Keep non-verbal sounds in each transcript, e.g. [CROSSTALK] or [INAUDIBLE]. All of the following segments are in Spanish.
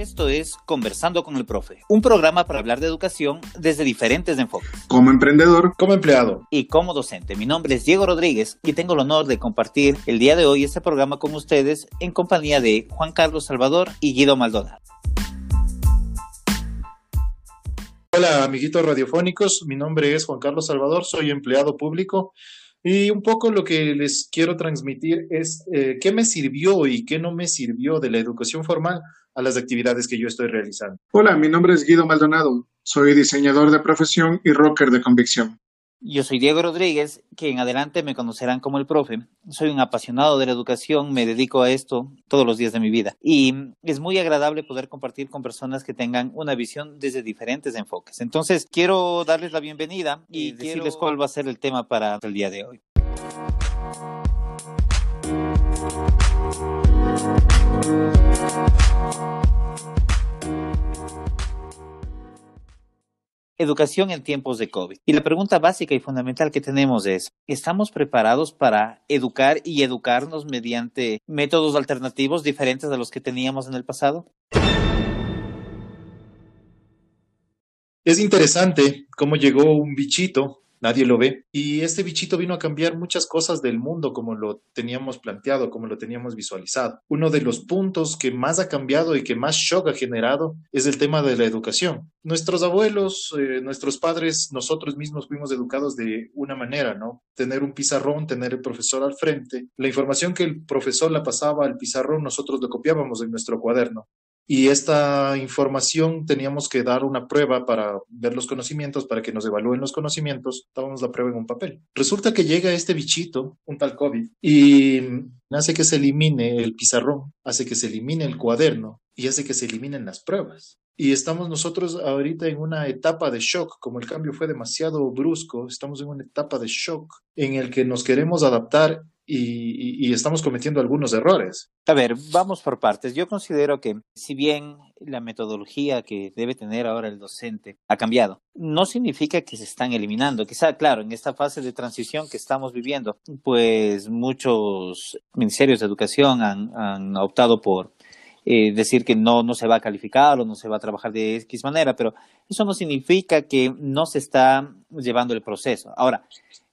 Esto es Conversando con el Profe, un programa para hablar de educación desde diferentes enfoques. Como emprendedor, como empleado y como docente. Mi nombre es Diego Rodríguez y tengo el honor de compartir el día de hoy este programa con ustedes en compañía de Juan Carlos Salvador y Guido Maldonado. Hola amiguitos radiofónicos, mi nombre es Juan Carlos Salvador, soy empleado público y un poco lo que les quiero transmitir es eh, qué me sirvió y qué no me sirvió de la educación formal a las actividades que yo estoy realizando. Hola, mi nombre es Guido Maldonado, soy diseñador de profesión y rocker de convicción. Yo soy Diego Rodríguez, que en adelante me conocerán como el profe. Soy un apasionado de la educación, me dedico a esto todos los días de mi vida. Y es muy agradable poder compartir con personas que tengan una visión desde diferentes enfoques. Entonces, quiero darles la bienvenida y, decirles cuál va a ser el tema para el día de hoy. Educación en tiempos de COVID. Y la pregunta básica y fundamental que tenemos es, ¿estamos preparados para educar y educarnos mediante métodos alternativos diferentes a los que teníamos en el pasado? Es interesante cómo llegó un bichito nadie lo ve. Y este bichito vino a cambiar muchas cosas del mundo como lo teníamos planteado, como lo teníamos visualizado. Uno de los puntos que más ha cambiado y que más shock ha generado es el tema de la educación. Nuestros abuelos, eh, nuestros padres, nosotros mismos fuimos educados de una manera, ¿no? Tener un pizarrón, tener el profesor al frente. La información que el profesor la pasaba al pizarrón, nosotros lo copiábamos en nuestro cuaderno y esta información teníamos que dar una prueba para ver los conocimientos, para que nos evalúen los conocimientos, dábamos la prueba en un papel. Resulta que llega este bichito, un tal COVID, y hace que se elimine el pizarrón, hace que se elimine el cuaderno y hace que se eliminen las pruebas. Y estamos nosotros ahorita en una etapa de shock, como el cambio fue demasiado brusco, estamos en una etapa de shock en el que nos queremos adaptar y, estamos cometiendo algunos errores. A ver, vamos por partes. Yo considero que si bien la metodología que debe tener ahora el docente ha cambiado, no significa que se están eliminando. Quizá, claro, en esta fase de transición que estamos viviendo, pues muchos ministerios de educación han, optado por eh, decir que no, no se va a calificar o no se va a trabajar de X manera, pero eso no significa que no se está llevando el proceso. Ahora,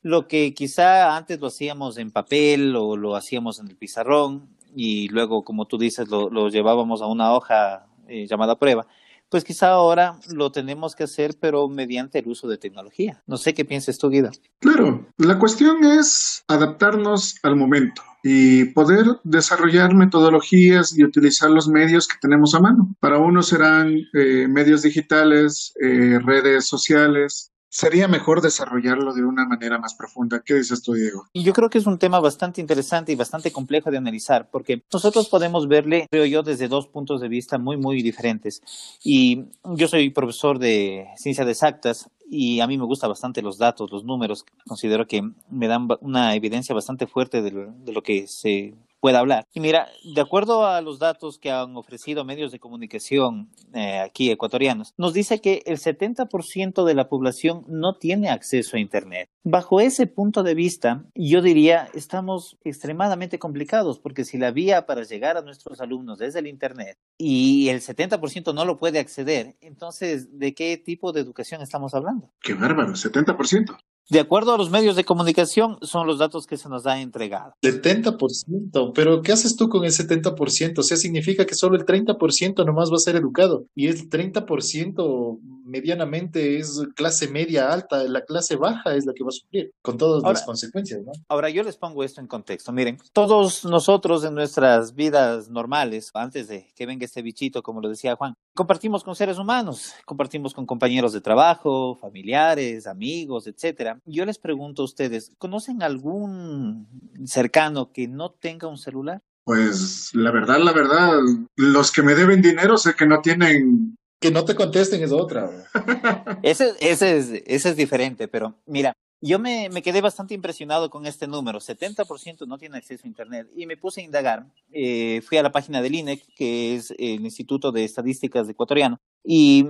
lo que quizá antes lo hacíamos en papel o lo hacíamos en el pizarrón y luego, como tú dices, lo, llevábamos a una hoja eh, llamada prueba, pues quizá ahora lo tenemos que hacer, pero mediante el uso de tecnología. No sé qué piensas tú, Guido. Claro, la cuestión es adaptarnos al momento y poder desarrollar metodologías y utilizar los medios que tenemos a mano. Para unos serán eh, medios digitales, eh, redes sociales, sería mejor desarrollarlo de una manera más profunda. ¿Qué dices tú, Diego? Y yo creo que es un tema bastante interesante y bastante complejo de analizar, porque nosotros podemos verle, creo yo, desde dos puntos de vista muy, muy diferentes. Y yo soy profesor de ciencias exactas y a mí me gustan bastante los datos, los números. Considero que me dan una evidencia bastante fuerte de lo, de lo que se pueda hablar. Y mira, de acuerdo a los datos que han ofrecido medios de comunicación eh, aquí ecuatorianos, nos dice que el 70% de la población no tiene acceso a Internet. Bajo ese punto de vista, yo diría, estamos extremadamente complicados porque si la vía para llegar a nuestros alumnos desde el Internet y el 70% no lo puede acceder, entonces, ¿de qué tipo de educación estamos hablando? Qué bárbaro, 70%. De acuerdo a los medios de comunicación, son los datos que se nos ha entregado. 70%, pero ¿qué haces tú con el 70%? O sea, significa que solo el 30% nomás va a ser educado y el 30% medianamente es clase media alta, la clase baja es la que va a sufrir, con todas las consecuencias, ¿no? Ahora, yo les pongo esto en contexto. Miren, todos nosotros en nuestras vidas normales, antes de que venga este bichito, como lo decía Juan, compartimos con seres humanos, compartimos con compañeros de trabajo, familiares, amigos, etcétera. Yo les pregunto a ustedes, ¿conocen algún cercano que no tenga un celular? Pues la verdad, la verdad, los que me deben dinero sé que no tienen que no te contesten es otra. ese, ese, es, ese es diferente, pero mira, yo me, me, quedé bastante impresionado con este número. 70% no tiene acceso a Internet. Y me puse a indagar. Eh, fui a la página del INEC, que es el Instituto de Estadísticas Ecuatoriano. Y,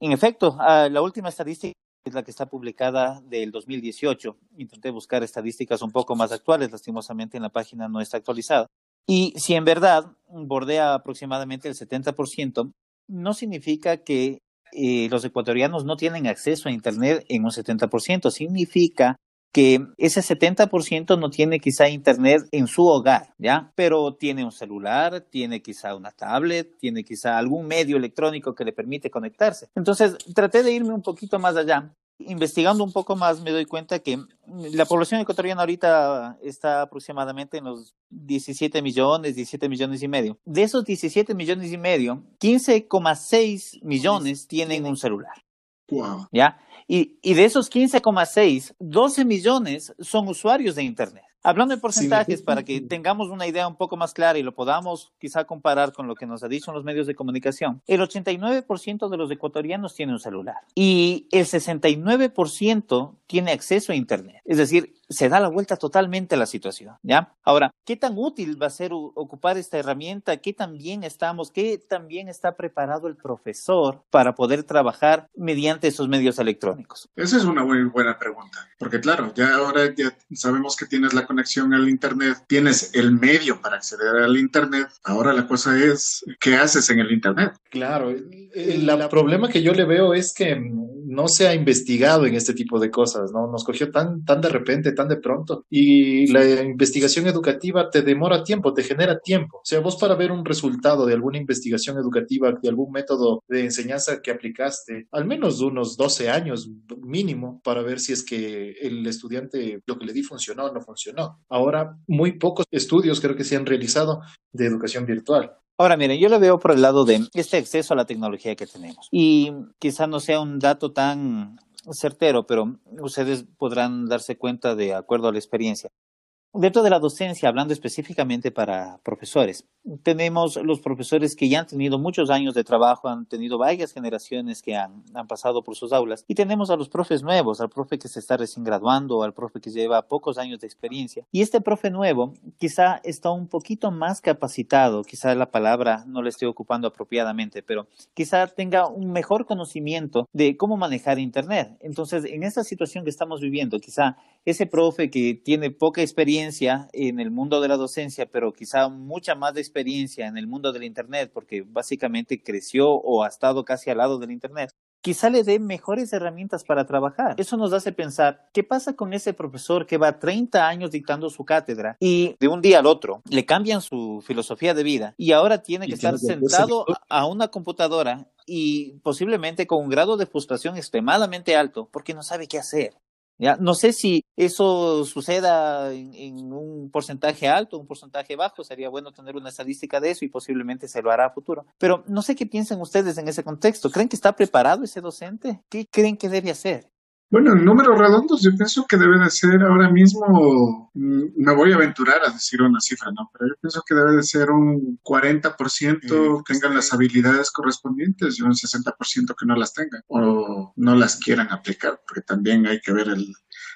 en efecto, la última estadística es la que está publicada del 2018. Intenté buscar estadísticas un poco más actuales. Lastimosamente, en la página no está actualizada. Y si en verdad bordea aproximadamente el 70%, no significa que eh, los ecuatorianos no tienen acceso a Internet en un 70%, significa que ese 70% no tiene quizá internet en su hogar, ¿ya? Pero tiene un celular, tiene quizá una tablet, tiene quizá algún medio electrónico que le permite conectarse. Entonces, traté de irme un poquito más allá. Investigando un poco más me doy cuenta que la población ecuatoriana ahorita está aproximadamente en los 17 millones, 17 millones y medio. De esos 17 millones y medio, 15,6 millones tienen un celular. Wow. ¿Ya? Y, y de esos 15,6, 12 millones son usuarios de Internet. Hablando de porcentajes, para que tengamos una idea un poco más clara y lo podamos quizá comparar con lo que nos ha dicho en los medios de comunicación, el 89% de los ecuatorianos tiene un celular y el 69% tiene acceso a Internet. Es decir, se da la vuelta totalmente a la situación, ¿ya? Ahora, ¿qué tan útil va a ser ocupar esta herramienta? ¿Qué tan bien estamos? ¿Qué tan bien está preparado el profesor para poder trabajar mediante esos medios electrónicos? Esa es una muy buena pregunta, porque claro, ya ahora ya sabemos que tienes la conexión al Internet, tienes el medio para acceder al Internet, ahora la cosa es, ¿qué haces en el Internet? Claro, el, problema que yo le veo es que no se ha investigado en este tipo de cosas, ¿no? Nos cogió tan, tan de repente, tan de pronto. Y la investigación educativa te demora tiempo, te genera tiempo. O sea, vos para ver un resultado de alguna investigación educativa, de algún método de enseñanza que aplicaste, al menos unos 12 años mínimo para ver si es que el estudiante lo que le di funcionó o no funcionó. Ahora, muy pocos estudios creo que se han realizado de educación virtual. Ahora, miren, yo lo veo por el lado de este acceso a la tecnología que tenemos. Y quizá no sea un dato tan certero, pero ustedes podrán darse cuenta de acuerdo a la experiencia. Dentro de la docencia, hablando específicamente para profesores, tenemos los profesores que ya han tenido muchos años de trabajo, han tenido varias generaciones que han, han, pasado por sus aulas, y tenemos a los profes nuevos, al profe que se está recién graduando, al profe que lleva pocos años de experiencia. Y este profe nuevo quizá está un poquito más capacitado, quizá la palabra no la esté ocupando apropiadamente, pero quizá tenga un mejor conocimiento de cómo manejar Internet. Entonces, en esta situación que estamos viviendo, quizá ese profe que tiene poca experiencia, en el mundo de la docencia, pero quizá mucha más de experiencia en el mundo del Internet, porque básicamente creció o ha estado casi al lado del Internet, quizá le dé mejores herramientas para trabajar. Eso nos hace pensar, ¿qué pasa con ese profesor que va 30 años dictando su cátedra y de un día al otro le cambian su filosofía de vida y ahora tiene que estar sentado a una computadora y posiblemente con un grado de frustración extremadamente alto porque no sabe qué hacer? No sé si eso suceda en, un porcentaje alto, un porcentaje bajo, sería bueno tener una estadística de eso y posiblemente se lo hará a futuro. Pero no sé qué piensan ustedes en ese contexto. ¿Creen que está preparado ese docente? ¿Qué creen que debe hacer? Bueno, en números redondos yo pienso que debe de ser ahora mismo, mm, me voy a aventurar a decir una cifra, ¿no? Pero yo pienso que debe de ser un 40% que tengan las habilidades correspondientes y un 60% que no las tengan o no las quieran aplicar, porque también hay que ver el,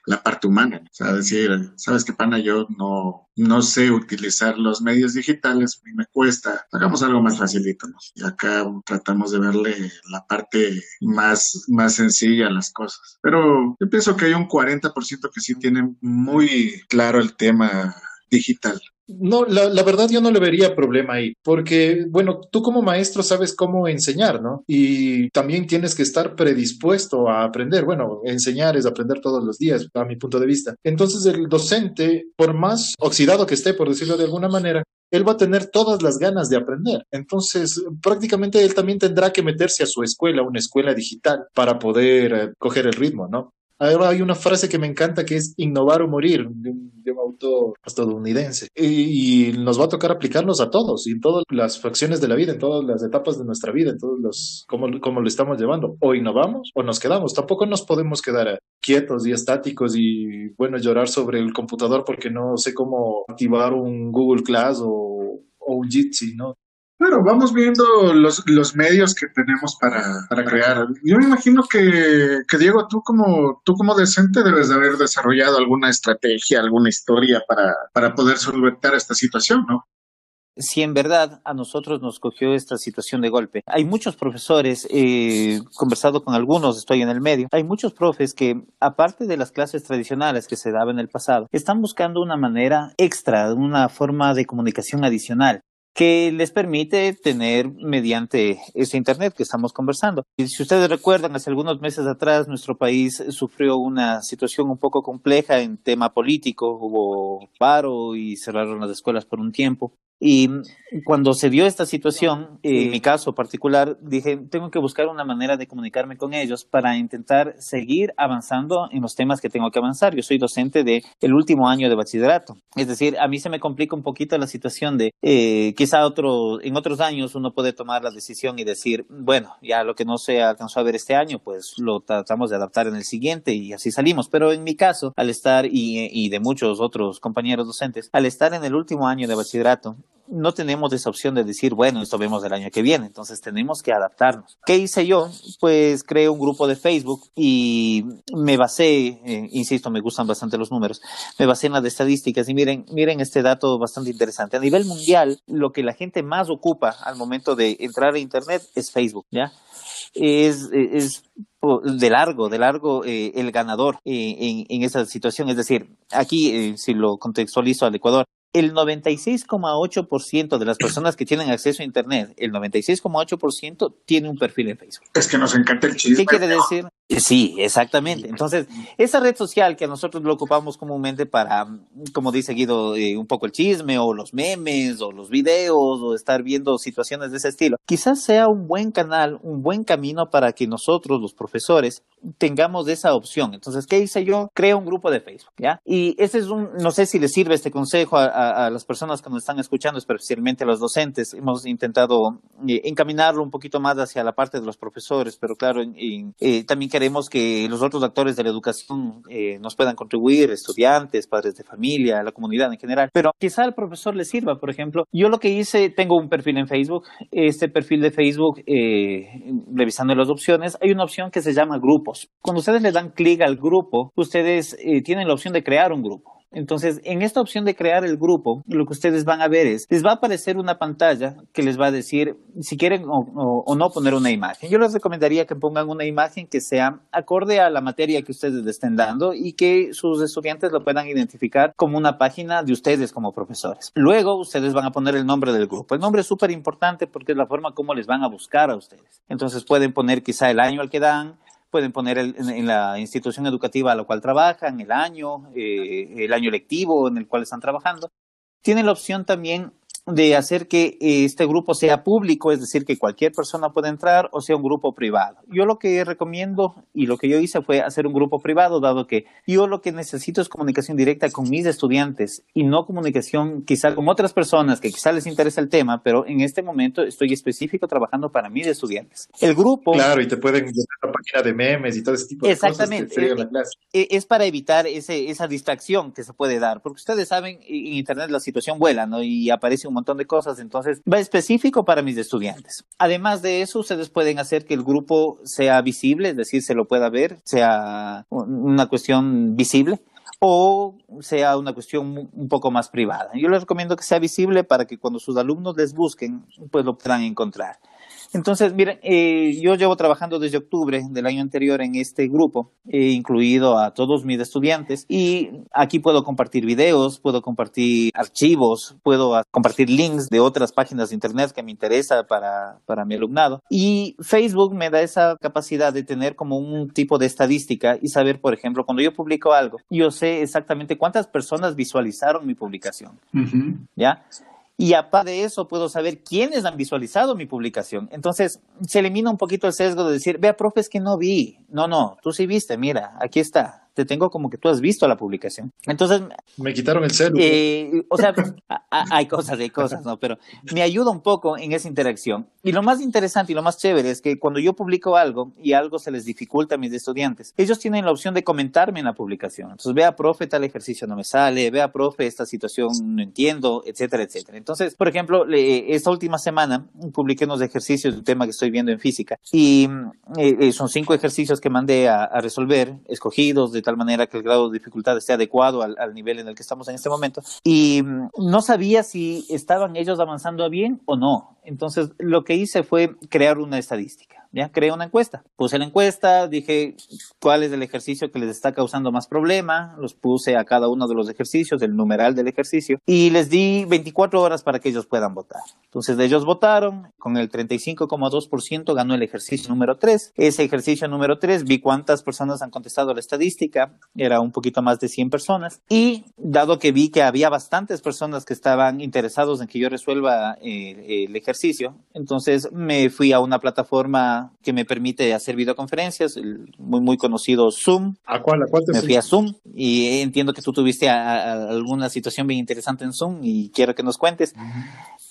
la parte humana. O sea, decir, ¿sabes qué, pana? Yo no, no sé utilizar los medios digitales, me cuesta. Hagamos algo más facilito, ¿no? Y acá tratamos de verle la parte más, más sencilla a las cosas. Pero yo pienso que hay un 40% que sí tiene muy claro el tema digital. No, la, verdad yo no le vería problema ahí, porque, bueno, tú como maestro sabes cómo enseñar, ¿no? Y también tienes que estar predispuesto a aprender. Bueno, enseñar es aprender todos los días, a mi punto de vista. Entonces el docente, por más oxidado que esté, por decirlo de alguna manera, él va a tener todas las ganas de aprender. Entonces, prácticamente él también tendrá que meterse a su escuela, una escuela digital, para poder eh, coger el ritmo, ¿no? Ahora hay una frase que me encanta que es innovar o morir, de un, autor estadounidense. Y, nos va a tocar aplicarnos a todos, y en todas las facciones de la vida, en todas las etapas de nuestra vida, en todos los, cómo, cómo lo estamos llevando. O innovamos o nos quedamos. Tampoco nos podemos quedar quietos y estáticos y, bueno, llorar sobre el computador porque no sé cómo activar un Google Class o, o un Jitsi, ¿no? Claro, vamos viendo los, los medios que tenemos para, para crear. Yo me imagino que, que, Diego, tú como, tú como decente debes de haber desarrollado alguna estrategia, alguna historia para, para poder solventar esta situación, ¿no? si en verdad a nosotros nos cogió esta situación de golpe. Hay muchos profesores, he conversado con algunos, estoy en el medio, hay muchos profes que, aparte de las clases tradicionales que se daban en el pasado, están buscando una manera extra, una forma de comunicación adicional que les permite tener mediante ese Internet que estamos conversando. Y si ustedes recuerdan, hace algunos meses atrás nuestro país sufrió una situación un poco compleja en tema político, hubo paro y cerraron las escuelas por un tiempo. Y cuando se dio esta situación, en mi caso particular, dije, tengo que buscar una manera de comunicarme con ellos para intentar seguir avanzando en los temas que tengo que avanzar. Yo soy docente de el último año de bachillerato. Es decir, a mí se me complica un poquito la situación de eh, quizá otro, en otros años uno puede tomar la decisión y decir, bueno, ya lo que no se alcanzó a ver este año, pues lo tratamos de adaptar en el siguiente y así salimos. Pero en mi caso, al estar y, y de muchos otros compañeros docentes, al estar en el último año de bachillerato, no tenemos esa opción de decir, bueno, esto vemos el año que viene, entonces tenemos que adaptarnos. ¿Qué hice yo? Pues creé un grupo de Facebook y me basé, eh, insisto, me gustan bastante los números, me basé en las estadísticas y miren, miren este dato bastante interesante. A nivel mundial, lo que la gente más ocupa al momento de entrar a Internet es Facebook, ¿ya? Es, es de largo, de largo eh, el ganador eh, en, en, esa situación. Es decir, aquí, si lo contextualizo al Ecuador, el 96,8% de las personas que tienen acceso a Internet, el 96,8% tiene un perfil en Facebook. Es que nos encanta el chisme. ¿Qué quiere decir? Sí, exactamente. Entonces, esa red social que nosotros lo ocupamos comúnmente para, como dice Guido, eh, un poco el chisme o los memes o los videos o estar viendo situaciones de ese estilo, quizás sea un buen canal, un buen camino para que nosotros, los profesores, tengamos esa opción. Entonces, ¿qué hice yo? Creo un grupo de Facebook, ¿ya? Y ese es un, no sé si les sirve este consejo a, a, las personas que nos están escuchando, especialmente a los docentes. Hemos intentado eh, encaminarlo un poquito más hacia la parte de los profesores, pero claro, en, eh, también queremos que los otros actores de la educación eh, nos puedan contribuir, estudiantes, padres de familia, la comunidad en general. Pero quizá al profesor le sirva, por ejemplo, yo lo que hice, tengo un perfil en Facebook, este perfil de Facebook, eh, revisando las opciones, hay una opción que se llama grupos. Cuando ustedes le dan clic al grupo, ustedes eh, tienen la opción de crear un grupo. Entonces, en esta opción de crear el grupo, lo que ustedes van a ver es, les va a aparecer una pantalla que les va a decir si quieren o, no poner una imagen. Yo les recomendaría que pongan una imagen que sea acorde a la materia que ustedes le estén dando y que sus estudiantes lo puedan identificar como una página de ustedes como profesores. Luego, ustedes van a poner el nombre del grupo. El nombre es súper importante porque es la forma como les van a buscar a ustedes. Entonces, pueden poner quizá el año al que dan, pueden poner el, en, la institución educativa a la cual trabajan, el año, eh, el año lectivo en el cual están trabajando. Tienen la opción también de hacer que este grupo sea público, es decir, que cualquier persona pueda entrar o sea un grupo privado. Yo lo que recomiendo y lo que yo hice fue hacer un grupo privado, dado que yo lo que necesito es comunicación directa con mis estudiantes y no comunicación quizá con otras personas que quizá les interesa el tema, pero en este momento estoy específico trabajando para mis estudiantes. El grupo... Claro, y te pueden la página de memes y todo ese tipo de exactamente, cosas. Exactamente. Es, es, para evitar ese, esa distracción que se puede dar, porque ustedes saben, en Internet la situación vuela, ¿no? Y aparece un montón de cosas, entonces va específico para mis estudiantes. Además de eso, ustedes pueden hacer que el grupo sea visible, es decir, se lo pueda ver, sea una cuestión visible o sea una cuestión un poco más privada. Yo les recomiendo que sea visible para que cuando sus alumnos les busquen, pues lo puedan encontrar. Entonces, miren, eh, yo llevo trabajando desde octubre del año anterior en este grupo, he incluido a todos mis estudiantes y aquí puedo compartir videos, puedo compartir archivos, puedo compartir links de otras páginas de internet que me interesa para, para mi alumnado. Y Facebook me da esa capacidad de tener como un tipo de estadística y saber, por ejemplo, cuando yo publico algo, yo sé exactamente cuántas personas visualizaron mi publicación. Uh -huh. ¿Ya? Y aparte de eso puedo saber quiénes han visualizado mi publicación. Entonces se elimina un poquito el sesgo de decir, vea, profe, es que no vi. No, no, tú sí viste, mira, aquí está. Te tengo como que tú has visto la publicación. Entonces... Me quitaron el celu. Eh, o sea, hay cosas, hay cosas, ¿no? Pero me ayuda un poco en esa interacción. Y lo más interesante y lo más chévere es que cuando yo publico algo y algo se les dificulta a mis estudiantes, ellos tienen la opción de comentarme en la publicación. Entonces, vea, profe, tal ejercicio no me sale, vea, profe, esta situación no entiendo, etcétera, etcétera. Entonces, por ejemplo, esta última semana publiqué unos ejercicios de un tema que estoy viendo en física y eh, son cinco ejercicios que mandé a, a, resolver, escogidos de tal manera que el grado de dificultad esté adecuado al, al, nivel en el que estamos en este momento. Y no sabía si estaban ellos avanzando bien o no. Entonces, lo que hice fue crear una estadística. Ya creé una encuesta. Puse la encuesta, dije cuál es el ejercicio que les está causando más problema, los puse a cada uno de los ejercicios, el numeral del ejercicio, y les di 24 horas para que ellos puedan votar. Entonces ellos votaron, con el 35,2% ganó el ejercicio número 3. Ese ejercicio número 3 vi cuántas personas han contestado la estadística, era un poquito más de 100 personas, y dado que vi que había bastantes personas que estaban interesados en que yo resuelva eh, el ejercicio, entonces me fui a una plataforma que me permite hacer videoconferencias, muy, muy conocido Zoom. ¿A cuál? ¿A cuál me fui a Zoom y entiendo que tú tuviste alguna situación bien interesante en Zoom y quiero que nos cuentes.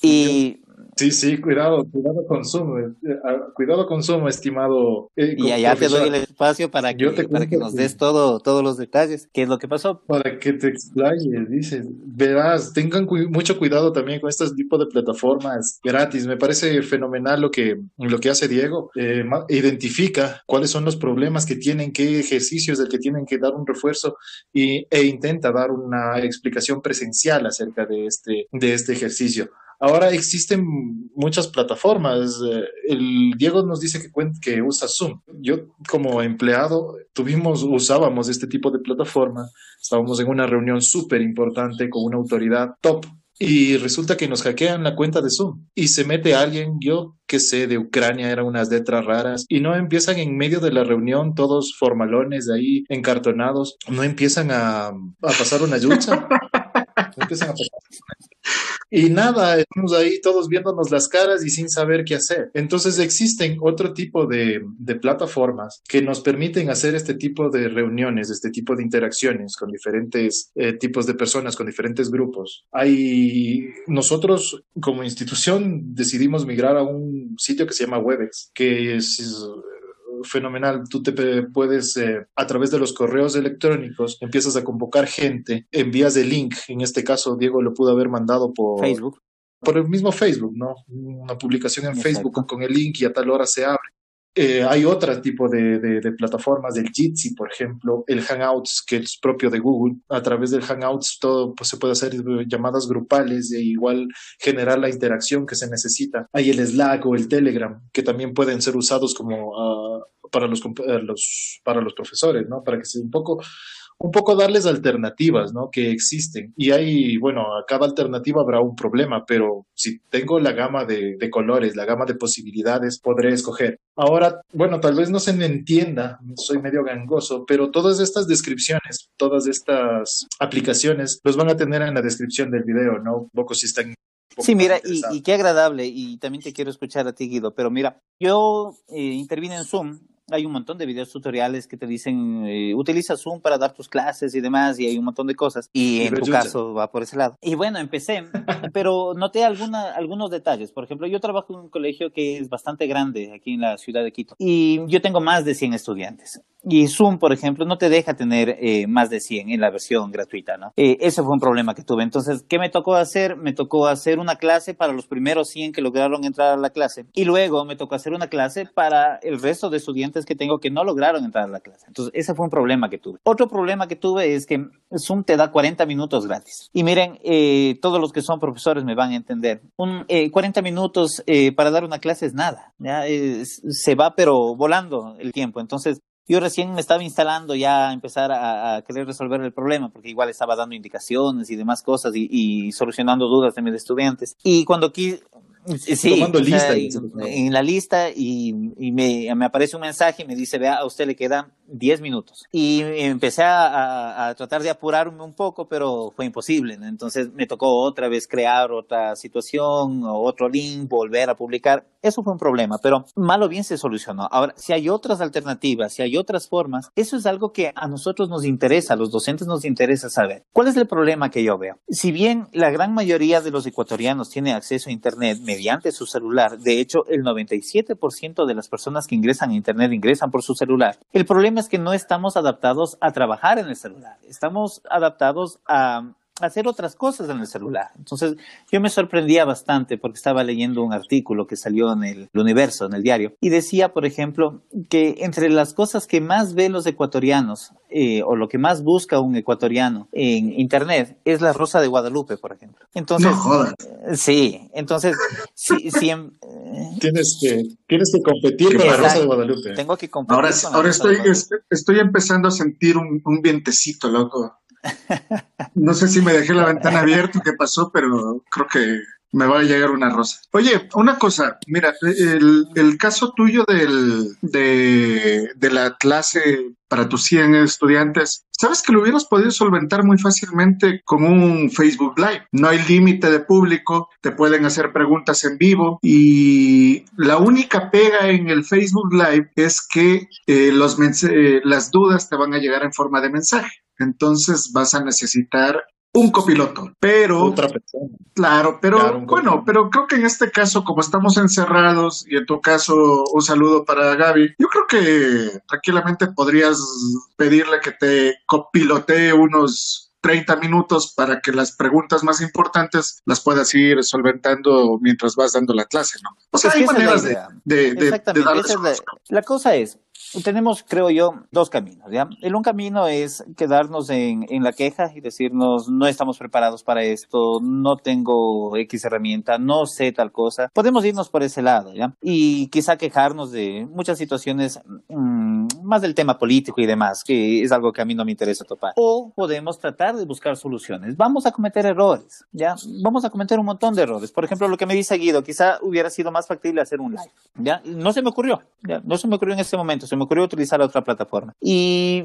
Y Sí, sí, cuidado, cuidado con Zoom, ah, cuidado con Zoom, estimado. Eh, y allá te doy el espacio para que, para que nos des todo, todos los detalles. ¿Qué es lo que pasó? Para que te explayes, dices. Verás, tengan mucho cuidado también con este tipo de plataformas gratis. Me parece fenomenal lo que, lo que hace Diego. Eh, identifica cuáles son los problemas que tienen, qué ejercicios del que tienen que dar un refuerzo y, e intenta dar una explicación presencial acerca de este, de este ejercicio. Ahora existen muchas plataformas. Eh, el Diego nos dice que, usa Zoom. Yo como empleado tuvimos, usábamos este tipo de plataforma. Estábamos en una reunión súper importante con una autoridad top y resulta que nos hackean la cuenta de Zoom y se mete alguien, yo que sé, de Ucrania, eran unas letras raras, y no empiezan en medio de la reunión todos formalones de ahí, encartonados, no empiezan a, a pasar una yucha. [LAUGHS] empiezan a y nada, estamos ahí todos viéndonos las caras y sin saber qué hacer. Entonces existen otro tipo de, plataformas que nos permiten hacer este tipo de reuniones, este tipo de interacciones con diferentes eh, tipos de personas, con diferentes grupos. Hay, nosotros como institución decidimos migrar a un sitio que se llama Webex, que es fenomenal. Tú te puedes, eh, a través de los correos electrónicos, empiezas a convocar gente, envías el link. En este caso, Diego lo pudo haber mandado por Facebook. Por el mismo Facebook, ¿no? Una publicación en Facebook con el link y a tal hora se abre. Eh, hay otro tipo de, de, plataformas, del Jitsi, por ejemplo, el Hangouts, que es propio de Google. A través del Hangouts todo pues, se puede hacer llamadas grupales e igual generar la interacción que se necesita. Hay el Slack o el Telegram, que también pueden ser usados como ah, para, los, eh, los, para los profesores, ¿no? Para que sea un poco un poco darles alternativas, ¿no? Que existen. Y hay, bueno, a cada alternativa habrá un problema, pero si tengo la gama de, colores, la gama de posibilidades, podré escoger. Ahora, bueno, tal vez no se me entienda, soy medio gangoso, pero todas estas descripciones, todas estas aplicaciones, los van a tener en la descripción del video, ¿no? poco si están Sí, mira, y, qué agradable, y también te quiero escuchar a ti, Guido, pero mira, yo eh, intervine en Zoom hay un montón de videos tutoriales que te dicen eh, utiliza Zoom para dar tus clases y demás y hay un montón de cosas y en tu caso va por ese lado. Y bueno, empecé, [LAUGHS] pero noté alguna, algunos detalles. Por ejemplo, yo trabajo en un colegio que es bastante grande aquí en la ciudad de Quito y yo tengo más de 100 estudiantes. Y Zoom, por ejemplo, no te deja tener eh, más de 100 en la versión gratuita, ¿no? Eh, ese fue un problema que tuve. Entonces, ¿qué me tocó hacer? Me tocó hacer una clase para los primeros 100 que lograron entrar a la clase. Y luego me tocó hacer una clase para el resto de estudiantes que tengo que no lograron entrar a la clase. Entonces, ese fue un problema que tuve. Otro problema que tuve es que Zoom te da 40 minutos gratis. Y miren, eh, todos los que son profesores me van a entender. Un, 40 minutos para dar una clase es nada. ¿ya? se va, pero volando el tiempo. Entonces, yo recién me estaba instalando ya a empezar a, querer resolver el problema, porque igual estaba dando indicaciones y demás cosas y, solucionando dudas de mis estudiantes. Y cuando quise, Sí, Tomando lista. en, la lista y, me, aparece un mensaje y me dice, vea, a usted le quedan 10 minutos. Y empecé a, tratar de apurarme un poco, pero fue imposible. Entonces me tocó otra vez crear otra situación, otro link, volver a publicar. Eso fue un problema, pero mal o bien se solucionó. Ahora, si hay otras alternativas, si hay otras formas, eso es algo que a nosotros nos interesa, a los docentes nos interesa saber. ¿Cuál es el problema que yo veo? Si bien la gran mayoría de los ecuatorianos tiene acceso a Internet mediante su celular, de hecho el 97% de las personas que ingresan a Internet ingresan por su celular, el problema es que no estamos adaptados a trabajar en el celular, estamos adaptados a hacer otras cosas en el celular. Entonces, yo me sorprendía bastante porque estaba leyendo un artículo que salió en el, Universo, en el diario, y decía, por ejemplo, que entre las cosas que más ven los ecuatorianos eh, o lo que más busca un ecuatoriano en Internet es la Rosa de Guadalupe, por ejemplo. Entonces, no sí, entonces, sí, eh, [LAUGHS] tienes, que, tienes que competir con la Rosa de Guadalupe. Tengo que competir. Ahora, ahora estoy, estoy empezando a sentir un, un vientecito, loco. [LAUGHS] No sé si me dejé la ventana [LAUGHS] abierta, qué pasó, pero creo que me va a llegar una rosa. Oye, una cosa, mira, el, caso tuyo del, de, la clase para tus 100 estudiantes, sabes que lo hubieras podido solventar muy fácilmente con un Facebook Live. No hay límite de público, te pueden hacer preguntas en vivo y la única pega en el Facebook Live es que eh, los eh, las dudas te van a llegar en forma de mensaje. Entonces vas a necesitar un copiloto, pero otra persona. Claro, pero bueno, pero creo que en este caso, como estamos encerrados y en tu caso un saludo para Gaby, yo creo que tranquilamente podrías pedirle que te copilotee unos 30 minutos para que las preguntas más importantes las puedas ir solventando mientras vas dando la clase, ¿no? O sea, hay maneras de, de, de, la cosa es, tenemos, creo yo, dos caminos. ¿ya? El un camino es quedarnos en, en, la queja y decirnos, no estamos preparados para esto, no tengo X herramienta, no sé tal cosa. Podemos irnos por ese lado, ¿ya? Y quizá quejarnos de muchas situaciones mmm, más del tema político y demás, que es algo que a mí no me interesa topar. O podemos tratar de buscar soluciones. Vamos a cometer errores, ¿ya? Vamos a cometer un montón de errores. Por ejemplo, lo que me dice Guido, quizá hubiera sido más factible hacer un live, ¿ya? No se me ocurrió, ¿ya? No se me ocurrió en ese momento, se me ocurrió utilizar otra plataforma. Y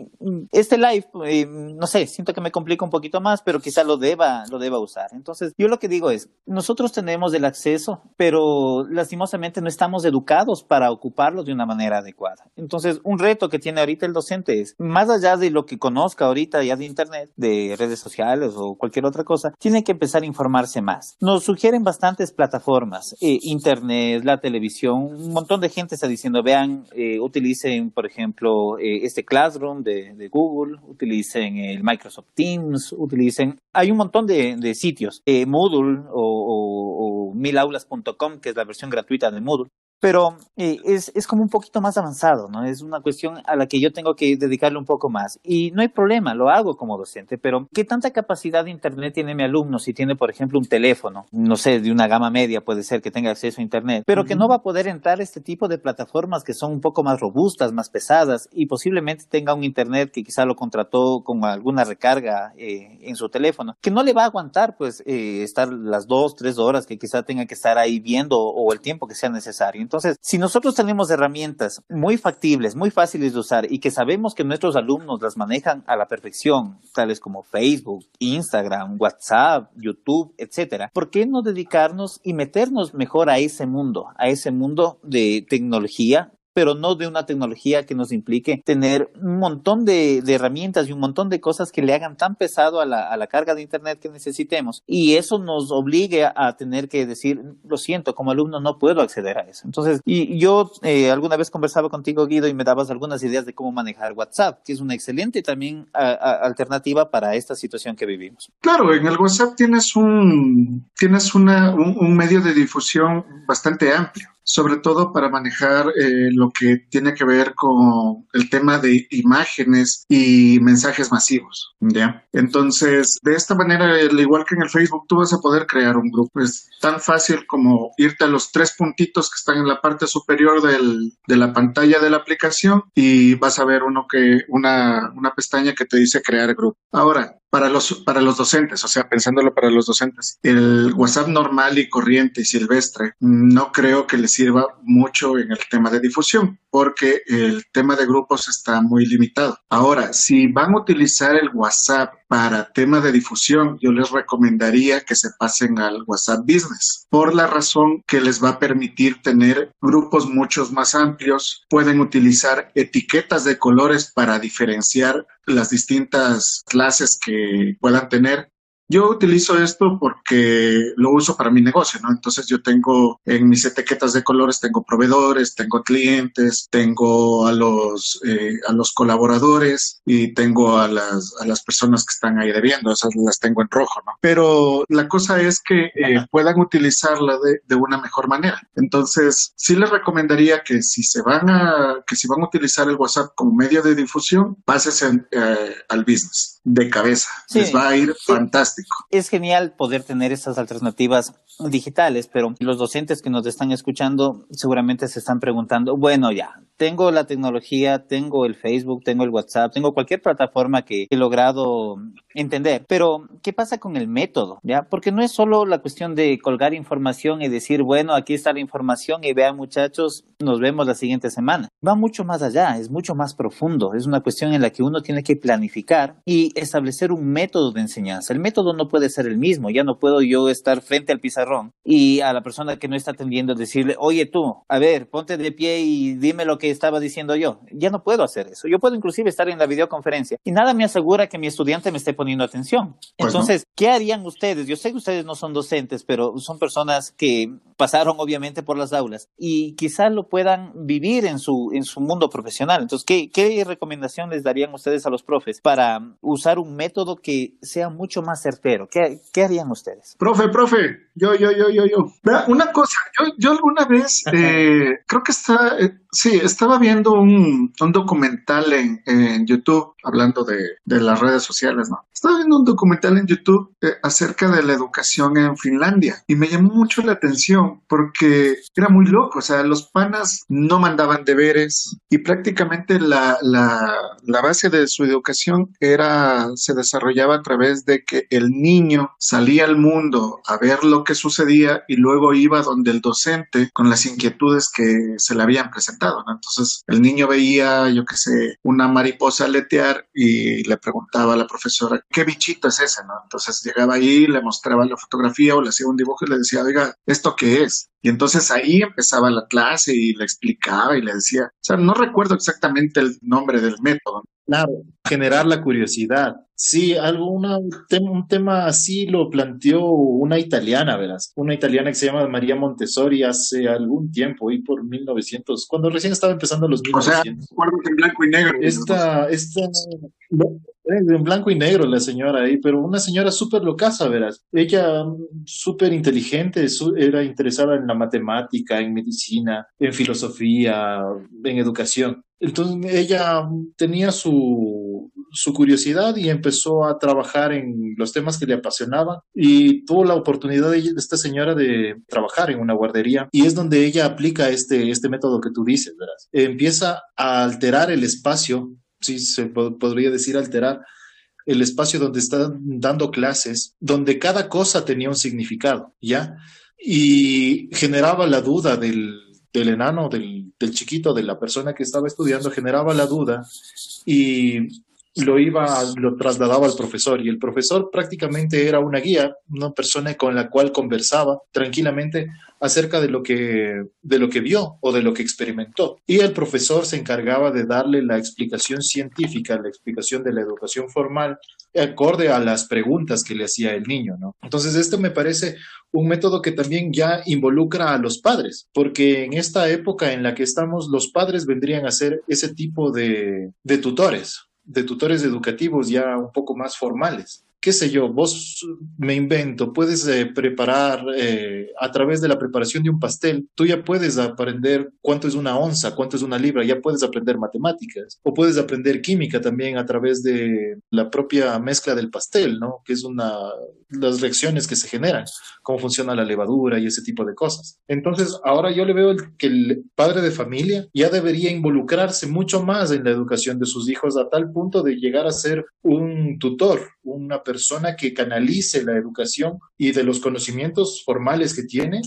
este live, eh, no sé, siento que me complica un poquito más, pero quizá lo deba, lo deba usar. Entonces, yo lo que digo es, nosotros tenemos el acceso, pero lastimosamente no estamos educados para ocuparlo de una manera adecuada. Entonces, un reto que tiene ahorita el docente es, más allá de lo que conozca ahorita ya de Internet, de redes sociales o cualquier otra cosa, tiene que empezar a informarse más. Nos sugieren bastantes plataformas, eh, Internet, la televisión, un montón de gente está diciendo, vean, eh, utilicen, por ejemplo, eh, este Classroom de, Google, utilicen el Microsoft Teams, utilicen, hay un montón de, de sitios, eh, Moodle o, o, o milaulas.com, que es la versión gratuita de Moodle, pero eh, es, es como un poquito más avanzado, ¿no? Es una cuestión a la que yo tengo que dedicarle un poco más. Y no hay problema, lo hago como docente, pero ¿qué tanta capacidad de Internet tiene mi alumno si tiene, por ejemplo, un teléfono? No sé, de una gama media puede ser que tenga acceso a Internet, pero que no va a poder entrar a este tipo de plataformas que son un poco más robustas, más pesadas y posiblemente tenga un Internet que quizá lo contrató con alguna recarga eh, en su teléfono, que no le va a aguantar, pues, eh, estar las dos, tres horas que quizá tenga que estar ahí viendo o el tiempo que sea necesario. Entonces, si nosotros tenemos herramientas muy factibles, muy fáciles de usar y que sabemos que nuestros alumnos las manejan a la perfección, tales como Facebook, Instagram, WhatsApp, YouTube, etcétera, ¿por qué no dedicarnos y meternos mejor a ese mundo, a ese mundo de tecnología pero no de una tecnología que nos implique tener un montón de, herramientas y un montón de cosas que le hagan tan pesado a la, a la, carga de Internet que necesitemos. Y eso nos obligue a, tener que decir, lo siento, como alumno no puedo acceder a eso. Entonces, y yo eh, alguna vez conversaba contigo, Guido, y me dabas algunas ideas de cómo manejar WhatsApp, que es una excelente también alternativa para esta situación que vivimos. Claro, en el WhatsApp tienes un, tienes una, un, un medio de difusión bastante amplio sobre todo para manejar eh, lo que tiene que ver con el tema de imágenes y mensajes masivos, ¿ya? Entonces, de esta manera, al igual que en el Facebook, tú vas a poder crear un grupo. Es tan fácil como irte a los tres puntitos que están en la parte superior de la pantalla de la aplicación y vas a ver uno que, una, una pestaña que te dice crear grupo. Ahora, para los, para los docentes, o sea, pensándolo para los docentes, el WhatsApp normal y corriente y silvestre no creo que les sirva mucho en el tema de difusión, porque el tema de grupos está muy limitado. Ahora, si van a utilizar el WhatsApp para tema de difusión, yo les recomendaría que se pasen al WhatsApp Business, por la razón que les va a permitir tener grupos muchos más amplios, pueden utilizar etiquetas de colores para diferenciar las distintas clases que puedan tener Yo utilizo esto porque lo uso para mi negocio, ¿no? Entonces yo tengo en mis etiquetas de colores, tengo proveedores, tengo clientes, tengo a los, eh, a los colaboradores y tengo a las, a las personas que están ahí debiendo, esas las tengo en rojo, ¿no? Pero la cosa es que eh, puedan utilizarla de, de una mejor manera. Entonces, sí les recomendaría que si se van a, que si van a utilizar el WhatsApp como medio de difusión, pases eh, al business de cabeza. Les va a ir fantástico. Es genial poder tener estas alternativas digitales, pero los docentes que nos están escuchando seguramente se están preguntando, bueno, ya, tengo la tecnología, tengo el Facebook, tengo el WhatsApp, tengo cualquier plataforma que he logrado entender, pero ¿qué pasa con el método? ¿Ya? Porque no es solo la cuestión de colgar información y decir, bueno, aquí está la información y vean muchachos, nos vemos la siguiente semana. Va mucho más allá, es mucho más profundo, es una cuestión en la que uno tiene que planificar y establecer un método de enseñanza. El método no puede ser el mismo, ya no puedo yo estar frente al pizarrón y a la persona que no está atendiendo decirle, oye tú, a ver, ponte de pie y dime lo que estaba diciendo yo. Ya no puedo hacer eso. Yo puedo inclusive estar en la videoconferencia y nada me asegura que mi estudiante me esté poniendo atención. Pues Entonces, ¿qué harían ustedes? Yo sé que ustedes no son docentes, pero son personas que pasaron obviamente por las aulas y quizás lo puedan vivir en su, en su mundo profesional. Entonces, ¿qué, ¿qué recomendación les darían ustedes a los profes para usar un método que sea mucho más certero? ¿Qué, qué harían ustedes? Profe, profe, yo, yo, yo, yo, yo. Una cosa, yo, yo alguna vez, eh, creo que está, eh, sí, estaba viendo un, un documental en, en, YouTube, hablando de, de, las redes sociales, ¿no? Estaba viendo un documental en YouTube eh, acerca de la educación en Finlandia y me llamó mucho la atención porque era muy loco, o sea, los panas no mandaban deberes y prácticamente la, la, la base de su educación era, se desarrollaba a través de que el niño salía al mundo a ver lo que sucedía y luego iba donde el docente con las inquietudes que se le habían presentado. ¿no? Entonces el niño veía, yo qué sé, una mariposa aletear y le preguntaba a la profesora, ¿qué bichito es ese? Entonces llegaba ahí, le mostraba la fotografía o le hacía un dibujo y le decía, oiga, ¿esto qué es? Y entonces ahí empezaba la clase y le explicaba y le decía, o sea, no recuerdo exactamente el nombre del método. Claro, generar la curiosidad. Sí, algo, un tema así lo planteó una italiana, verás, una italiana que se llama María Montessori hace algún tiempo, y por 1900, cuando recién estaba empezando los 1900. O sea, en blanco y negro. Esta, esta, en blanco y negro la señora ahí, pero una señora súper locaza, verás. Ella súper inteligente, era interesada en la matemática, en medicina, en filosofía, en educación. Entonces ella tenía su, su curiosidad y empezó a trabajar en los temas que le apasionaban y tuvo la oportunidad de esta señora de trabajar en una guardería y es donde ella aplica este, este método que tú dices, verás. Empieza a alterar el espacio sí se podría decir alterar el espacio donde está dando clases, donde cada cosa tenía un significado, ¿ya? Y generaba la duda del, del enano, del, del, chiquito, de la persona que estaba estudiando, generaba la duda y lo iba, lo trasladaba al profesor y el profesor prácticamente era una guía, una persona con la cual conversaba tranquilamente acerca de lo que, de lo que vio o de lo que experimentó. Y el profesor se encargaba de darle la explicación científica, la explicación de la educación formal, acorde a las preguntas que le hacía el niño, ¿no? Entonces, esto me parece un método que también ya involucra a los padres, porque en esta época en la que estamos, los padres vendrían a ser ese tipo de, de tutores, de tutores educativos ya un poco más formales qué sé yo, vos me invento, puedes eh, preparar eh, a través de la preparación de un pastel, tú ya puedes aprender cuánto es una onza, cuánto es una libra, ya puedes aprender matemáticas o puedes aprender química también a través de la propia mezcla del pastel, ¿no? Que es una las reacciones que se generan, cómo funciona la levadura y ese tipo de cosas. Entonces, ahora yo le veo que el padre de familia ya debería involucrarse mucho más en la educación de sus hijos a tal punto de llegar a ser un tutor, una persona que canalice la educación y de los conocimientos formales que tiene,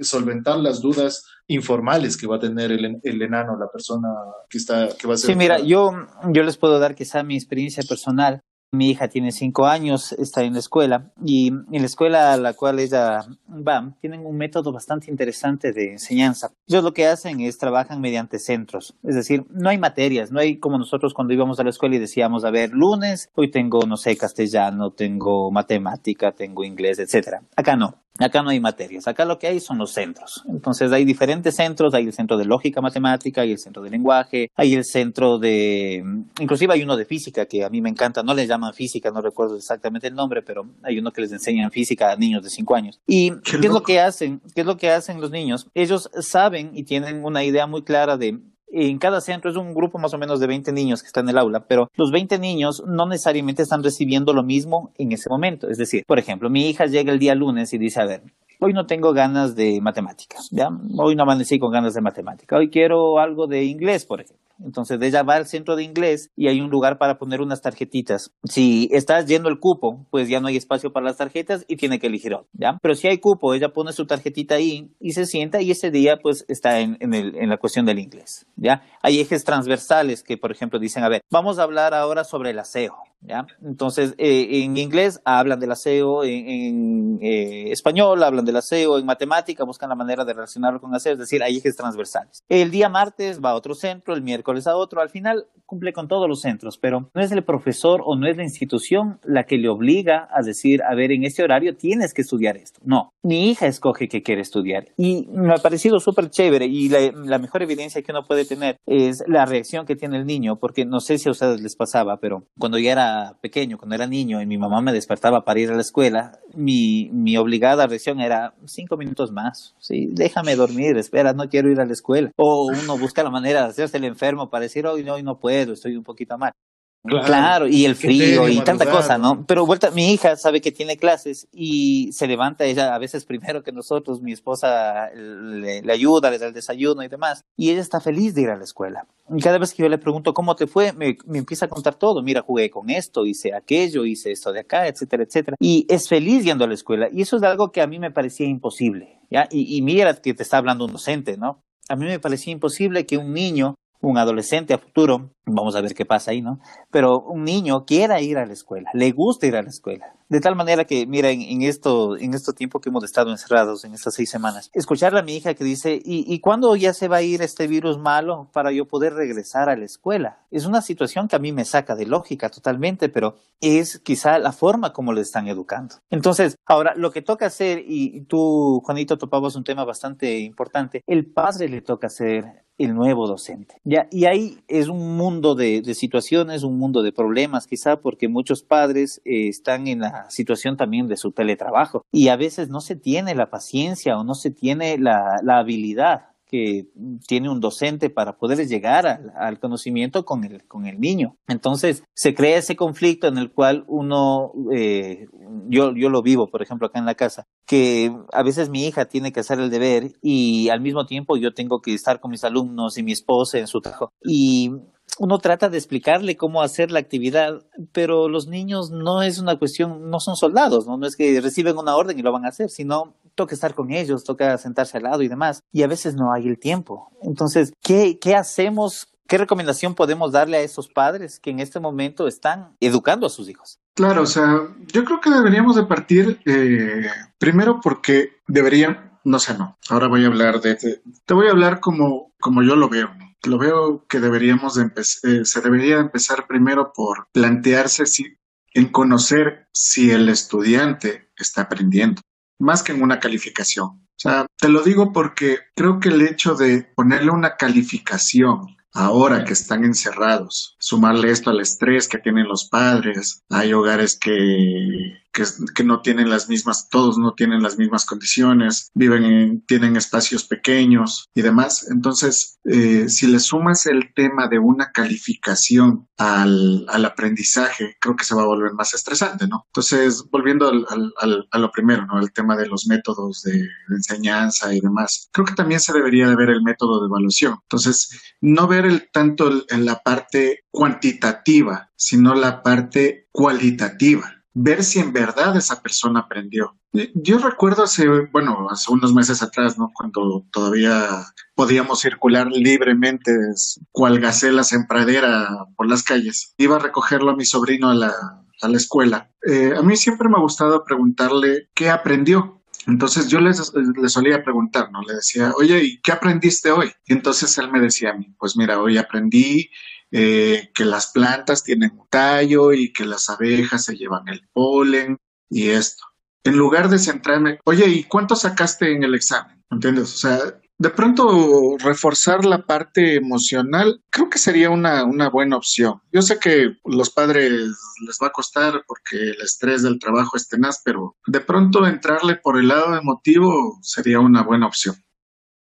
solventar las dudas informales que va a tener el, el, enano, la persona que está que va a ser. Sí, mira, yo, yo les puedo dar quizá mi experiencia personal Mi hija tiene cinco años, está en la escuela y en la escuela a la cual ella va, tienen un método bastante interesante de enseñanza. Ellos lo que hacen es trabajan mediante centros, es decir, no hay materias, no hay como nosotros cuando íbamos a la escuela y decíamos, a ver, lunes, hoy tengo, no sé, castellano, tengo matemática, tengo inglés, etcétera. Acá no. Acá no hay materias, acá lo que hay son los centros. Entonces hay diferentes centros, hay el centro de lógica matemática, hay el centro de lenguaje, hay el centro de, inclusive hay uno de física que a mí me encanta, no les llaman física, no recuerdo exactamente el nombre, pero hay uno que les enseñan física a niños de 5 años. ¿Y qué, qué es lo que hacen? ¿Qué es lo que hacen los niños? Ellos saben y tienen una idea muy clara de en cada centro es un grupo más o menos de 20 niños que están en el aula, pero los 20 niños no necesariamente están recibiendo lo mismo en ese momento. Es decir, por ejemplo, mi hija llega el día lunes y dice, a ver, hoy no tengo ganas de matemáticas, ¿ya? Hoy no amanecí con ganas de matemática. Hoy quiero algo de inglés, por ejemplo. Entonces ella va al centro de inglés y hay un lugar para poner unas tarjetitas. Si estás yendo el cupo, pues ya no hay espacio para las tarjetas y tiene que elegir otro, ¿ya? Pero si hay cupo, ella pone su tarjetita ahí y se sienta y ese día pues está en, en, la cuestión del inglés, ¿ya? Hay ejes transversales que, por ejemplo, dicen, a ver, vamos a hablar ahora sobre el aseo, ¿ya? Entonces, eh, en inglés hablan del aseo, en, en eh, español hablan del aseo, en matemática buscan la manera de relacionarlo con aseo, es decir, hay ejes transversales. El día martes va a otro centro, el miércoles a otro, al final cumple con todos los centros, pero no es el profesor o no es la institución la que le obliga a decir, a ver, en este horario tienes que estudiar esto. No, mi hija escoge que quiere estudiar y me ha parecido súper chévere y la, la mejor evidencia que uno puede tener es la reacción que tiene el niño, porque no sé si a ustedes les pasaba, pero cuando ya era pequeño, cuando era niño y mi mamá me despertaba para ir a la escuela, mi, mi obligada reacción era cinco minutos más, sí, déjame dormir, espera, no quiero ir a la escuela. O uno busca la manera de hacerse el enfermo para decir, hoy no, hoy no puedo, estoy un poquito mal. Claro, claro, y el frío y tanta cosa, ¿no? Pero vuelta, mi hija sabe que tiene clases y se levanta ella a veces primero que nosotros, mi esposa le, le, ayuda, le da el desayuno y demás, y ella está feliz de ir a la escuela. Y cada vez que yo le pregunto cómo te fue, me, me empieza a contar todo, mira, jugué con esto, hice aquello, hice esto de acá, etcétera, etcétera. Y es feliz yendo a la escuela, y eso es algo que a mí me parecía imposible, ¿ya? Y, y mira que te está hablando un docente, ¿no? A mí me parecía imposible que un niño un adolescente a futuro, vamos a ver qué pasa ahí, ¿no? Pero un niño quiera ir a la escuela, le gusta ir a la escuela. De tal manera que, mira, en, en esto, en este tiempo que hemos estado encerrados, en estas seis semanas, escucharle a mi hija que dice, ¿y, ¿y cuándo ya se va a ir este virus malo para yo poder regresar a la escuela? Es una situación que a mí me saca de lógica totalmente, pero es quizá la forma como le están educando. Entonces, ahora, lo que toca hacer, y tú, Juanito, topabas un tema bastante importante, el padre le toca hacer el nuevo docente. Ya, y ahí es un mundo de, de, situaciones, un mundo de problemas, quizá porque muchos padres eh, están en la situación también de su teletrabajo y a veces no se tiene la paciencia o no se tiene la, la habilidad que tiene un docente para poder llegar al, conocimiento con el, con el niño. Entonces, se crea ese conflicto en el cual uno, eh, yo, yo lo vivo, por ejemplo, acá en la casa, que a veces mi hija tiene que hacer el deber y al mismo tiempo yo tengo que estar con mis alumnos y mi esposa en su trabajo. Y uno trata de explicarle cómo hacer la actividad, pero los niños no es una cuestión, no son soldados, ¿no? No es que reciben una orden y lo van a hacer, sino toca estar con ellos, toca sentarse al lado y demás, y a veces no hay el tiempo. Entonces, ¿qué, qué hacemos? ¿Qué recomendación podemos darle a esos padres que en este momento están educando a sus hijos? Claro, o sea, yo creo que deberíamos de partir eh, primero porque deberían, no sé, no, ahora voy a hablar de, te voy a hablar como, como yo lo veo. Lo veo que deberíamos de eh, se debería empezar primero por plantearse si, en conocer si el estudiante está aprendiendo, más que en una calificación. O sea, te lo digo porque creo que el hecho de ponerle una calificación ahora que están encerrados, sumarle esto al estrés que tienen los padres, hay hogares que que, que, no tienen las mismas, todos no tienen las mismas condiciones, viven en, tienen espacios pequeños y demás. Entonces, eh, si le sumas el tema de una calificación al, al, aprendizaje, creo que se va a volver más estresante, ¿no? Entonces, volviendo al, al, a lo primero, ¿no? El tema de los métodos de, de, enseñanza y demás, creo que también se debería de ver el método de evaluación. Entonces, no ver el tanto en la parte cuantitativa, sino la parte cualitativa ver si en verdad esa persona aprendió. Yo recuerdo hace, bueno, hace unos meses atrás, ¿no? Cuando todavía podíamos circular libremente, cual gacelas en pradera por las calles. Iba a recogerlo a mi sobrino a la, a la escuela, eh, a mí siempre me ha gustado preguntarle qué aprendió. Entonces yo les, solía preguntar, ¿no? Le decía, oye, ¿y qué aprendiste hoy? Y entonces él me decía a mí, pues mira, hoy aprendí eh, que las plantas tienen un tallo y que las abejas se llevan el polen y esto. En lugar de centrarme, oye, ¿y cuánto sacaste en el examen? ¿Entiendes? O sea, de pronto reforzar la parte emocional creo que sería una, una, buena opción. Yo sé que los padres les va a costar porque el estrés del trabajo es tenaz, pero de pronto entrarle por el lado emotivo sería una buena opción.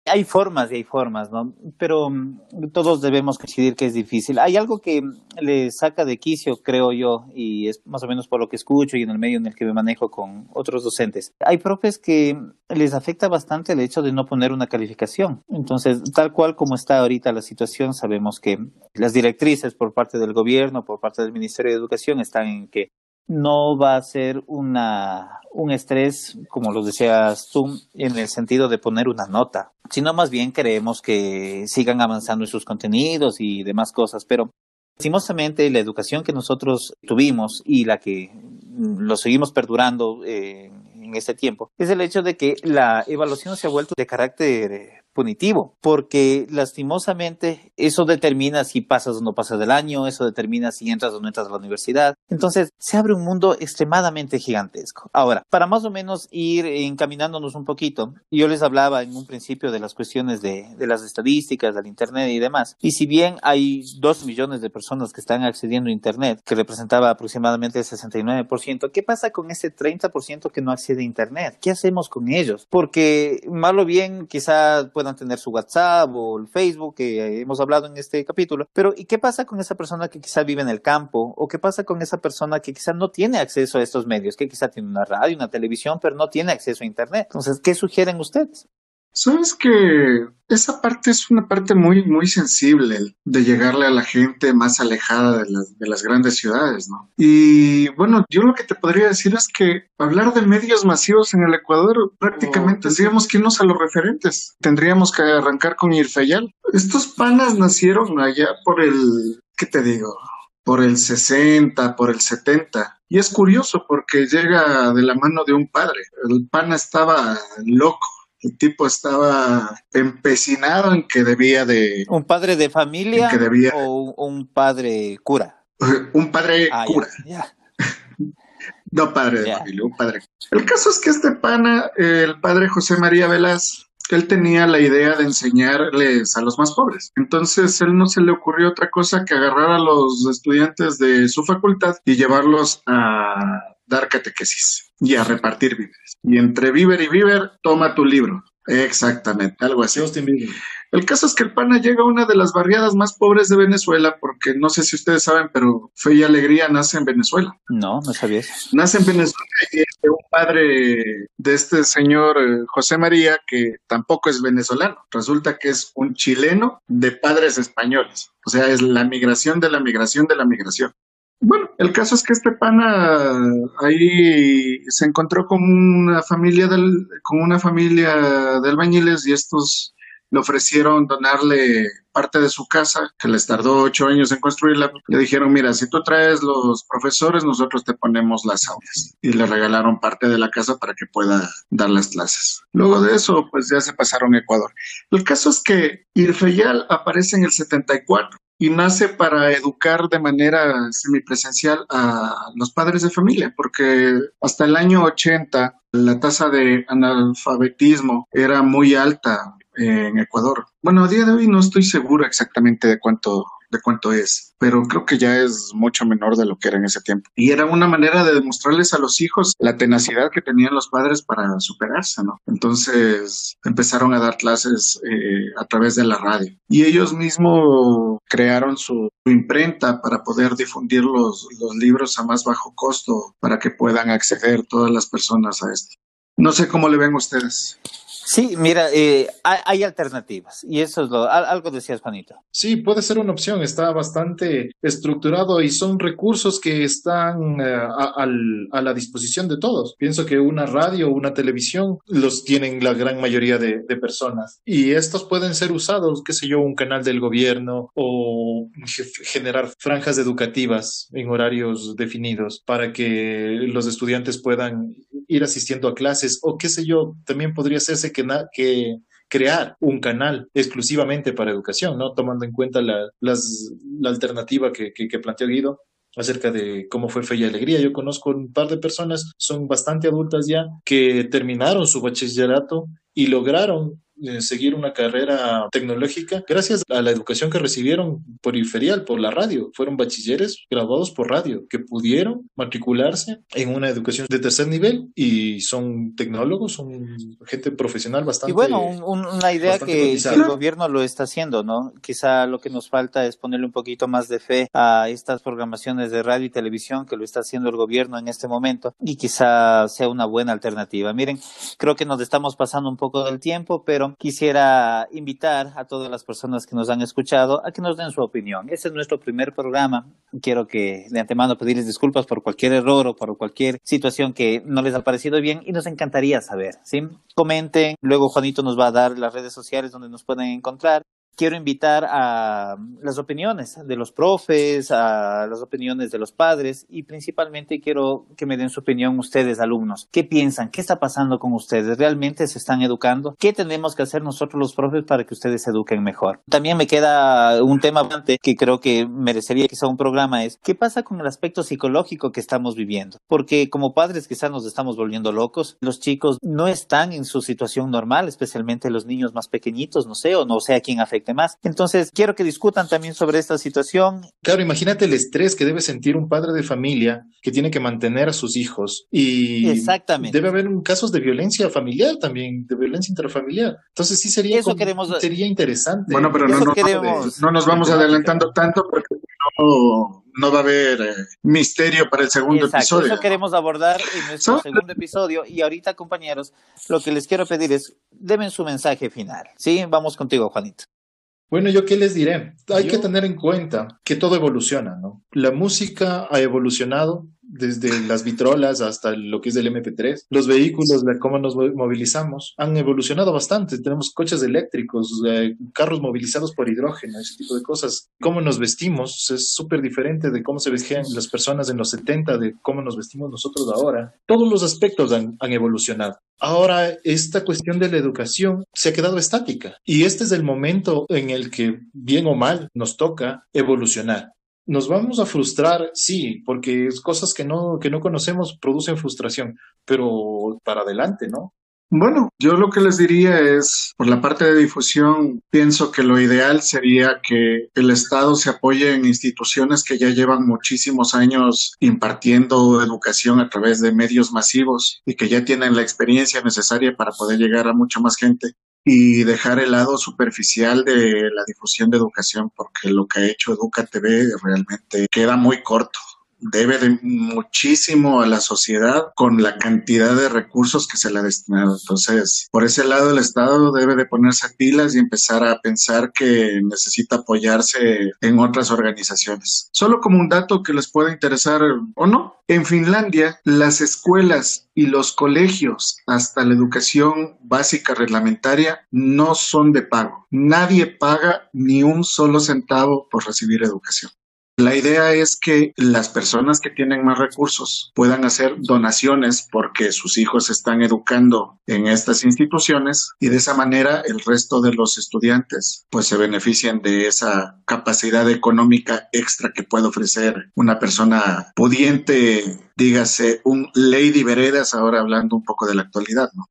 Hay formas y hay formas, ¿no? Pero mm, todos debemos coincidir que es difícil. Hay algo que le saca de quicio, creo yo, y es más o menos por lo que escucho y en el medio en el que me manejo con otros docentes. Hay profes que les afecta bastante el hecho de no poner una calificación. Entonces, tal cual como está ahorita la situación, sabemos que las directrices por parte del gobierno, por parte del Ministerio de Educación, están en que no va a ser una, un estrés, como lo decías tú, en el sentido de poner una nota, sino más bien queremos que sigan avanzando en sus contenidos y demás cosas, pero lastimosamente la educación que nosotros tuvimos y la que lo seguimos perdurando eh, en este tiempo es el hecho de que la evaluación se ha vuelto de carácter punitivo, porque lastimosamente eso determina si pasas o no pasas del año, eso determina si entras o no entras a la universidad. Entonces, se abre un mundo extremadamente gigantesco. Ahora, para más o menos ir encaminándonos un poquito, yo les hablaba en un principio de las cuestiones de, de las estadísticas, del Internet y demás. Y si bien hay dos millones de personas que están accediendo a Internet, que representaba aproximadamente el 69%, ¿qué pasa con ese 30% que no accede a Internet? ¿Qué hacemos con ellos? Porque, malo bien, quizá puedan tener su WhatsApp o el Facebook que hemos hablado en este capítulo, pero ¿y qué pasa con esa persona que quizá vive en el campo? ¿O qué pasa con esa persona que quizá no tiene acceso a estos medios, que quizá tiene una radio, una televisión, pero no tiene acceso a Internet? Entonces, ¿qué sugieren ustedes? Sabes que esa parte es una parte muy, muy sensible de llegarle a la gente más alejada de las, de las grandes ciudades, ¿no? Y bueno, yo lo que te podría decir es que hablar de medios masivos en el Ecuador prácticamente tendríamos que irnos a los referentes. Tendríamos que arrancar con Irfeyal. Estos panas nacieron allá por el, ¿qué te digo? Por el 60, por el 70. Y es curioso porque llega de la mano de un padre. El pana estaba loco el tipo estaba empecinado en que debía de... ¿Un padre de familia o un padre cura? [LAUGHS] Un padre ah, cura. [LAUGHS] no padre de familia, un padre. El caso es que este pana, el padre José María Velaz, él tenía la idea de enseñarles a los más pobres. Entonces, él no se le ocurrió otra cosa que agarrar a los estudiantes de su facultad y llevarlos a dar catequesis y a repartir víveres. Y entre víver y víver, toma tu libro. Exactamente, algo así. El caso es que el PANA llega a una de las barriadas más pobres de Venezuela, porque no sé si ustedes saben, pero Fe y Alegría nace en Venezuela. No, no sabía. Nace en Venezuela y es de un padre de este señor eh, José María, que tampoco es venezolano. Resulta que es un chileno de padres españoles. O sea, es la migración de la migración de la migración. Bueno, el caso es que este pana ahí se encontró con una familia del, con una familia de albañiles y estos le ofrecieron donarle parte de su casa, que les tardó ocho años en construirla. Le dijeron, mira, si tú traes los profesores, nosotros te ponemos las aulas. Y le regalaron parte de la casa para que pueda dar las clases. Luego de eso, pues ya se pasaron a Ecuador. El caso es que Irfeyal aparece en el 74 y nace para educar de manera semipresencial a los padres de familia, porque hasta el año 80 la tasa de analfabetismo era muy alta en Ecuador. Bueno, a día de hoy no estoy seguro exactamente de cuánto de cuánto es, pero creo que ya es mucho menor de lo que era en ese tiempo. Y era una manera de demostrarles a los hijos la tenacidad que tenían los padres para superarse, ¿no? Entonces empezaron a dar clases eh, a través de la radio y ellos mismos crearon su, imprenta para poder difundir los, los libros a más bajo costo para que puedan acceder todas las personas a esto. No sé cómo le ven ustedes. Sí, mira, eh, hay, alternativas y eso es lo, algo decías, Juanito. Sí, puede ser una opción, está bastante estructurado y son recursos que están eh, a, la disposición de todos. Pienso que una radio una televisión los tienen la gran mayoría de, de, personas y estos pueden ser usados, qué sé yo, un canal del gobierno o generar franjas educativas en horarios definidos para que los estudiantes puedan ir asistiendo a clases o qué sé yo, también podría hacerse que, crear un canal exclusivamente para educación, ¿no? Tomando en cuenta la, la alternativa que, que, que planteó Guido acerca de cómo fue Fe y Alegría. Yo conozco un par de personas, son bastante adultas ya, que terminaron su bachillerato y lograron seguir una carrera tecnológica gracias a la educación que recibieron por inferial, por la radio. Fueron bachilleres graduados por radio que pudieron matricularse en una educación de tercer nivel y son tecnólogos, son gente profesional bastante. Y bueno, una idea que, el gobierno lo está haciendo, ¿no? Quizá lo que nos falta es ponerle un poquito más de fe a estas programaciones de radio y televisión que lo está haciendo el gobierno en este momento y quizá sea una buena alternativa. Miren, creo que nos estamos pasando un poco del tiempo, pero quisiera invitar a todas las personas que nos han escuchado a que nos den su opinión. Este es nuestro primer programa. Quiero que de antemano pedirles disculpas por cualquier error o por cualquier situación que no les ha parecido bien y nos encantaría saber, ¿sí? Comenten, luego Juanito nos va a dar las redes sociales donde nos pueden encontrar quiero invitar a las opiniones de los profes, a las opiniones de los padres y principalmente quiero que me den su opinión ustedes, alumnos. ¿Qué piensan? ¿Qué está pasando con ustedes? ¿Realmente se están educando? ¿Qué tenemos que hacer nosotros los profes para que ustedes se eduquen mejor? También me queda un tema que creo que merecería quizá un programa es ¿qué pasa con el aspecto psicológico que estamos viviendo? Porque como padres quizás nos estamos volviendo locos. Los chicos no están en su situación normal, especialmente los niños más pequeñitos, no sé, o no sé a quién afecta más. Entonces, quiero que discutan también sobre esta situación. Claro, imagínate el estrés que debe sentir un padre de familia que tiene que mantener a sus hijos y Exactamente. debe haber casos de violencia familiar también, de violencia intrafamiliar. Entonces, sí sería, Eso queremos... sería interesante. Bueno, pero no, no, nos vamos adelantando tanto porque no, no va a haber eh, misterio para el segundo episodio. Eso queremos abordar en nuestro segundo episodio. Y ahorita, compañeros, lo que les quiero pedir es, deben su mensaje final. ¿Sí? Vamos contigo, Juanito. Bueno, yo qué les diré. Hay que tener en cuenta que todo evoluciona, ¿no? La música ha evolucionado desde las vitrolas hasta lo que es el MP3. Los vehículos, de cómo nos movilizamos, han evolucionado bastante. Tenemos coches eléctricos, eh, carros movilizados por hidrógeno, ese tipo de cosas. Cómo nos vestimos es súper diferente de cómo se vestían las personas en los 70, de cómo nos vestimos nosotros ahora. Todos los aspectos han, han evolucionado. Ahora, esta cuestión de la educación se ha quedado estática y este es el momento en el que, bien o mal, nos toca evolucionar. Nos vamos a frustrar, sí, porque es cosas que no, que no conocemos producen frustración, pero para adelante, ¿no? Bueno, yo lo que les diría es, por la parte de difusión, pienso que lo ideal sería que el Estado se apoye en instituciones que ya llevan muchísimos años impartiendo educación a través de medios masivos y que ya tienen la experiencia necesaria para poder llegar a mucha más gente y dejar el lado superficial de la difusión de educación, porque lo que ha hecho Educa TV realmente queda muy corto debe de muchísimo a la sociedad con la cantidad de recursos que se le ha destinado. Entonces, por ese lado, el Estado debe de ponerse pilas y empezar a pensar que necesita apoyarse en otras organizaciones. Solo como un dato que les pueda interesar o no, en Finlandia, las escuelas y los colegios, hasta la educación básica reglamentaria, no son de pago. Nadie paga ni un solo centavo por recibir educación. La idea es que las personas que tienen más recursos puedan hacer donaciones porque sus hijos están educando en estas instituciones y de esa manera el resto de los estudiantes pues se benefician de esa capacidad económica extra que puede ofrecer una persona pudiente, dígase un Lady Veredas, ahora hablando un poco de la actualidad, ¿no?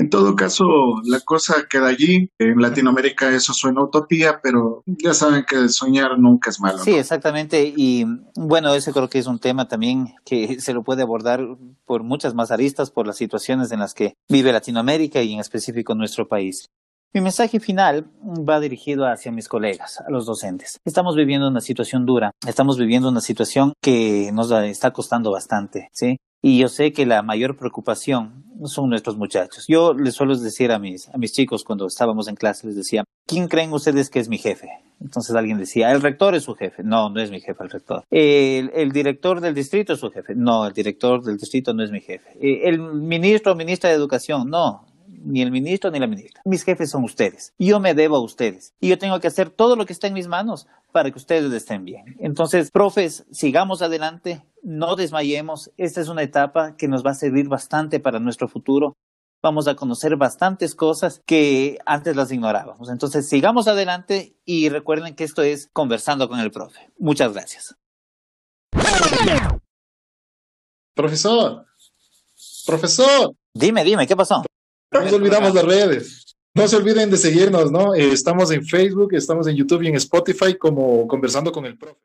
En todo caso, la cosa queda allí. En Latinoamérica eso suena utopía, pero ya saben que soñar nunca es malo. Sí, exactamente. Y bueno, ese creo que es un tema también que [LAUGHS] se lo puede abordar por muchas más aristas, por las situaciones en las que vive Latinoamérica y en específico nuestro país. Mi mensaje final va dirigido hacia mis colegas, a los docentes. Estamos viviendo una situación dura, estamos viviendo una situación que nos está costando bastante, ¿sí? Y yo sé que la mayor preocupación son nuestros muchachos. Yo les suelo decir a mis, a mis chicos cuando estábamos en clase, les decía, ¿quién creen ustedes que es mi jefe? Entonces alguien decía, el rector es su jefe. No, no es mi jefe el rector. El, el director del distrito es su jefe. No, el director del distrito no es mi jefe. Eh, el ministro o ministra de educación, no, ni el ministro ni la ministra. Mis jefes son ustedes. Yo me debo a ustedes. Y yo tengo que hacer todo lo que está en mis manos para que ustedes estén bien. Entonces, profes, sigamos adelante, no desmayemos. Esta es una etapa que nos va a servir bastante para nuestro futuro. Vamos a conocer bastantes cosas que antes las ignorábamos. Entonces, sigamos adelante y recuerden que esto es conversando con el profe. Muchas gracias. Profesor, profesor. Dime, dime, ¿qué pasó? No nos olvidamos las redes. No se olviden de seguirnos, ¿no? Eh, estamos en Facebook, estamos en YouTube y en Spotify como Conversando con el Profe.